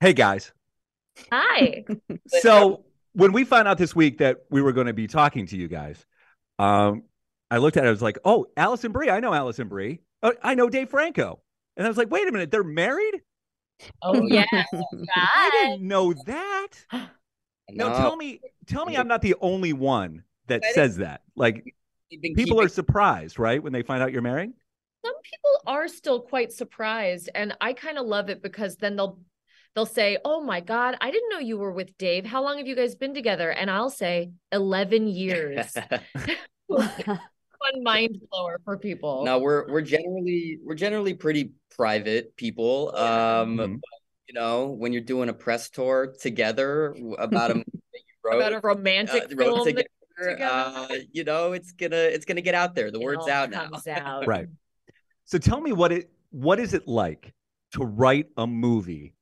Hey guys. Hi. So when we found out this week that we were going to be talking to you guys, um, I looked at it. I was like, "Oh, Alison Brie. I know Alison Brie. Oh, I know Dave Franco." And I was like, "Wait a minute, they're married? Oh yeah, I didn't know that." No, No. tell me, tell me, I'm not the only one that That is- says that. Like people keeping- are surprised, right, when they find out you're married. Some people are still quite surprised, and I kind of love it because then they'll they'll say, "Oh my God, I didn't know you were with Dave. How long have you guys been together?" And I'll say, 11 years." Fun mind blower for people. no, we're we're generally we're generally pretty private people. Um, Mhm. but, you know, when you're doing a press tour together about a that you wrote, About a romantic uh, wrote film together, together. uh, you know, it's gonna it's gonna get out there. The it word's out now. out. Right. So tell me what it what is it like to write a movie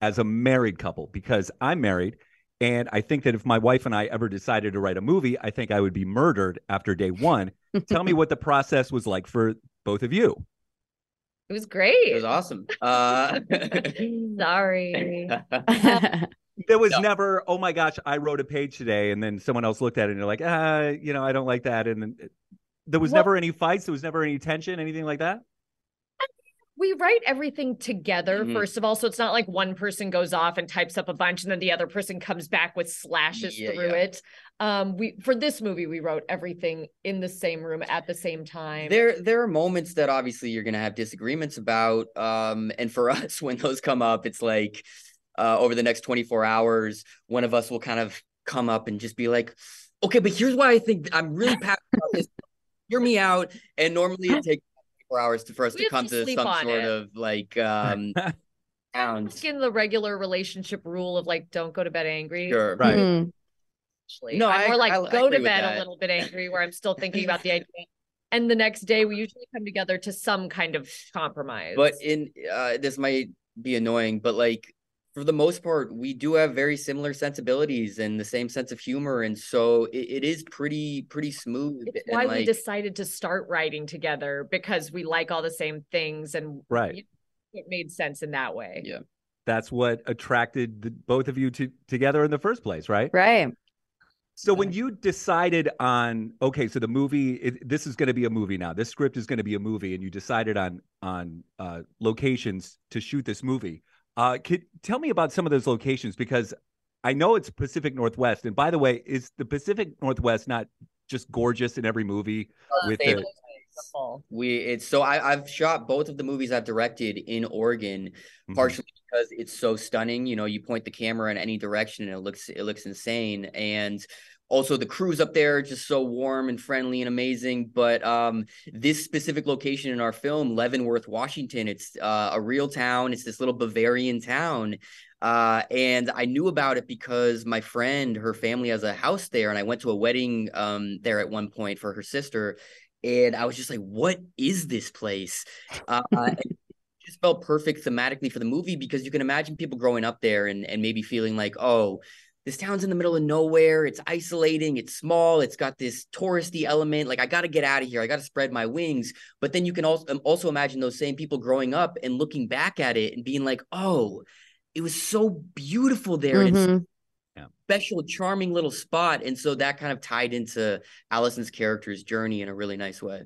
as a married couple? Because I'm married, and I think that if my wife and I ever decided to write a movie, I think I would be murdered after day one. tell me what the process was like for both of you. It was great. It was awesome. Uh, Sorry. There was No. never, oh my gosh, I wrote a page today, and then someone else looked at it and they're like, ah, you know, I don't like that, and then there was Well- never any fights, there was never any tension, anything like that. We write everything together Mhm. first of all so it's not like one person goes off and types up a bunch and then the other person comes back with slashes Yeah, through yeah. it um we for this movie we wrote everything in the same room at the same time there there are moments that obviously you're gonna have disagreements about. Um, and for us, when those come up, it's like uh, over the next 24 hours, one of us will kind of come up and just be like, okay, but here's why I think I'm really passionate about this. Hear me out. And normally it takes 24 hours to, for us We to come to to some sort it. of like um sound. in the regular relationship rule of like don't go to bed angry Sure. Right. Mm. actually. No, I'm I- more like I- I go agree to bed a little bit angry where I'm still thinking about the idea. And the next day we usually come together to some kind of compromise. But in uh, this might be annoying, but like for the most part, we do have very similar sensibilities and the same sense of humor, and so it, it is pretty pretty smooth. it's and why we decided to start writing together because we like all the same things and Right. you- it made sense in that way. Yeah. That's what attracted the, both of you to, together in the first place, right? Right. So when you decided on okay, so the movie it, this is going to be a movie now. This script is going to be a movie, and you decided on on uh, locations to shoot this movie. Uh, could tell me about some of those locations because I know it's Pacific Northwest. And by the way, is the Pacific Northwest not just gorgeous in every movie with the We it's so I I've shot both of the movies I've directed in Oregon, Mhm. partially because it's so stunning. You know, you point the camera in any direction and it looks it looks insane, and also the crews up there are just so warm and friendly and amazing. But um, this specific location in our film, Leavenworth, Washington, it's uh, a real town. It's this little Bavarian town. Uh, and I knew about it because my friend, her family has a house there, and I went to a wedding um there at one point for her sister, and I was just like, "What is this place?" Uh, just felt perfect thematically for the movie because you can imagine people growing up there and and maybe feeling like, "Oh, this town's in the middle of nowhere. It's isolating. It's small. It's got this touristy element. Like I got to get out of here. I got to spread my wings." But then you can also um, also imagine those same people growing up and looking back at it and being like, "Oh." It was so beautiful there. and It's Mhm. special, charming little spot. And so that kind of tied into Alison's character's journey in a really nice way.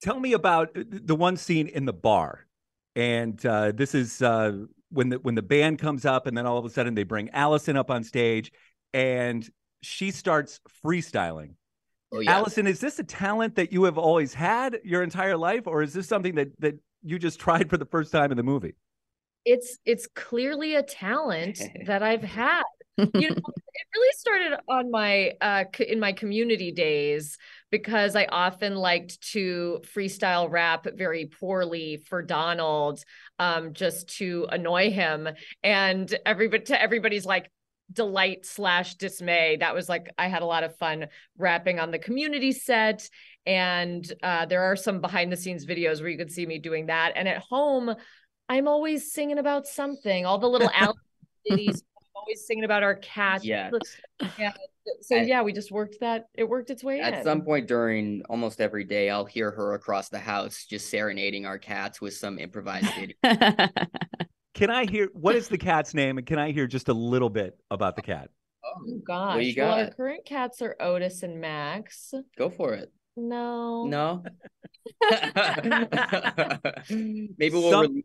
Tell me about uh, the one scene in the bar, and uh, this is uh, when the when the band comes up, and then all of a sudden they bring Alison up on stage, and she starts freestyling. Oh yeah. Alison, is this a talent that you have always had your entire life, or is this something that that you just tried for the first time in the movie? It's it's clearly a talent that I've had. you know it really started on my uh in my community days because I often liked to freestyle rap very poorly for Donald, um, just to annoy him. And everybody to everybody's like delight slash dismay. That was like I had a lot of fun rapping on the community set. And uh, there are some behind the scenes videos where you could see me doing that. And at home, I'm always singing about something. All the little cities, always singing about our cats. Yeah. yeah. So At- yeah, we just worked that. It worked its way At in. some point during almost every day, I'll hear her across the house just serenading our cats with some improvised video. Can I hear what is the cat's name? And can I hear just a little bit about the cat? Oh, oh gosh. What do you Well, our current cats are Otis and Max. Go for it. No. No. Maybe we'll Some- release-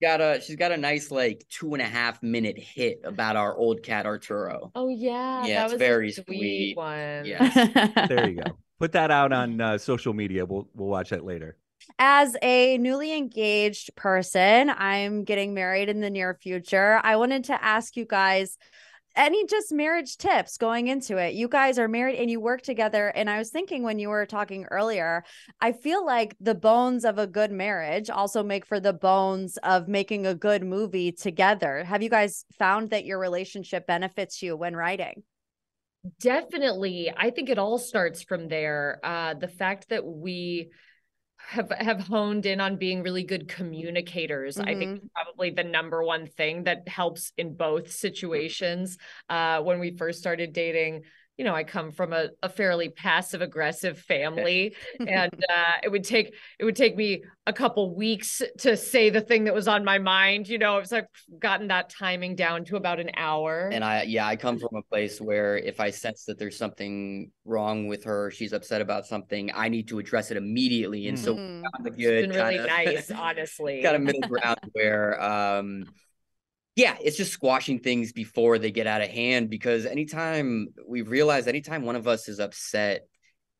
got a she's got a nice like two and a half minute hit about our old cat Arturo. Oh yeah. Yeah, that it's was very a sweet, sweet. one. Yeah. There you go. Put that out on uh, social media. We'll we'll watch that later. As a newly engaged person, I'm getting married in the near future. I wanted to ask you guys any just marriage tips going into it. You guys are married and you work together. And I was thinking when you were talking earlier, I feel like the bones of a good marriage also make for the bones of making a good movie together. Have you guys found that your relationship benefits you when writing? Definitely. I think it all starts from there. Uh, the fact that we have have honed in on being really good communicators i think probably the number one thing that helps in both situations. Uh when we first started dating you know i come from a, a fairly passive aggressive family and uh it would take it would take me a couple weeks to say the thing that was on my mind you know it's like gotten that timing down to about an hour And I yeah, I come from a place where if I sense that there's something wrong with her, she's upset about something, I need to address it immediately. And so Mhm. found a it's good been really kinda- nice honestly got a middle ground where um yeah it's just squashing things before they get out of hand because anytime we realize anytime one of us is upset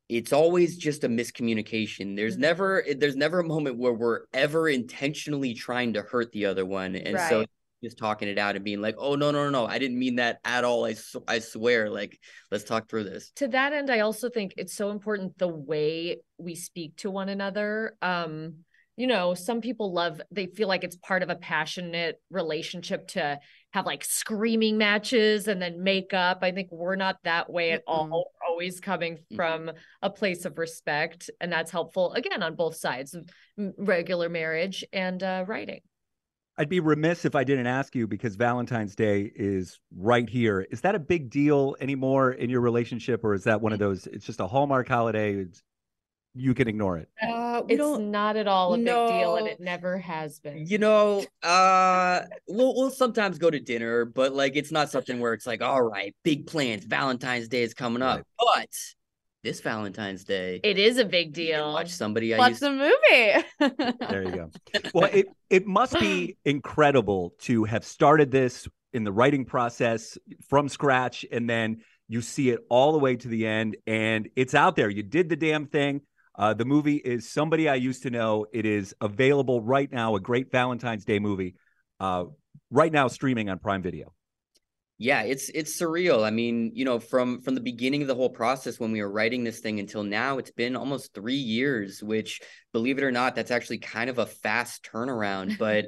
it's always just a miscommunication. There's Mhm. never there's never a moment where we're ever intentionally trying to hurt the other one. And so just talking it out and being like oh no no no no i didn't mean that at all. I, I swear like let's talk through this. To that end i also think it's so important the way we speak to one another um you know some people love they feel like it's part of a passionate relationship to have like screaming matches and then make up i think we're not that way at all Mm-mm. We're always coming from a place of respect and that's helpful again on both sides of regular marriage and uh writing I'd be remiss if I didn't ask you because Valentine's Day is right here. Is that a big deal anymore in your relationship, or is that one of those? It's just a Hallmark holiday. It's, you can ignore it. uh, we it's don't not at all a big deal and it never has been You know, uh we'll we'll sometimes go to dinner, but like it's not something where it's like, all right, big plans, Valentine's Day is coming up. But this Valentine's Day, it is a big deal watch somebody I Watch used the movie. There you go. Well, it it must be incredible to have started this in the writing process from scratch, and then you see it all the way to the end, and it's out there. You did the damn thing. Uh, the movie is somebody I used to know. It is available right now. A great Valentine's Day movie. Uh, right now, streaming on Prime Video. Yeah, it's it's surreal. I mean, you know, from from the beginning of the whole process when we were writing this thing until now, it's been almost three years, which believe it or not, that's actually kind of a fast turnaround. But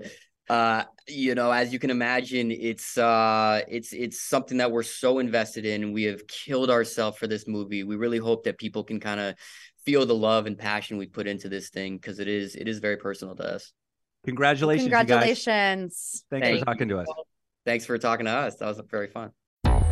uh, you know, as you can imagine, it's uh it's it's something that we're so invested in. We have killed ourselves for this movie. We really hope that people can kind of feel the love and passion we put into this thing because it is it is very personal to us. Congratulations. Congratulations. Thanks Thank for talking to us. Thanks for talking to us. That was very fun.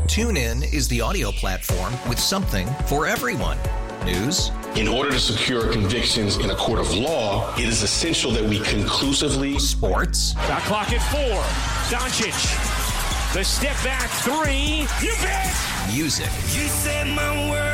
TuneIn is the audio platform with something for everyone. News, In order to secure convictions in a court of law, it is essential that we conclusively sports, Shot clock at four. Doncic. The step back three. You bet. music, You said my world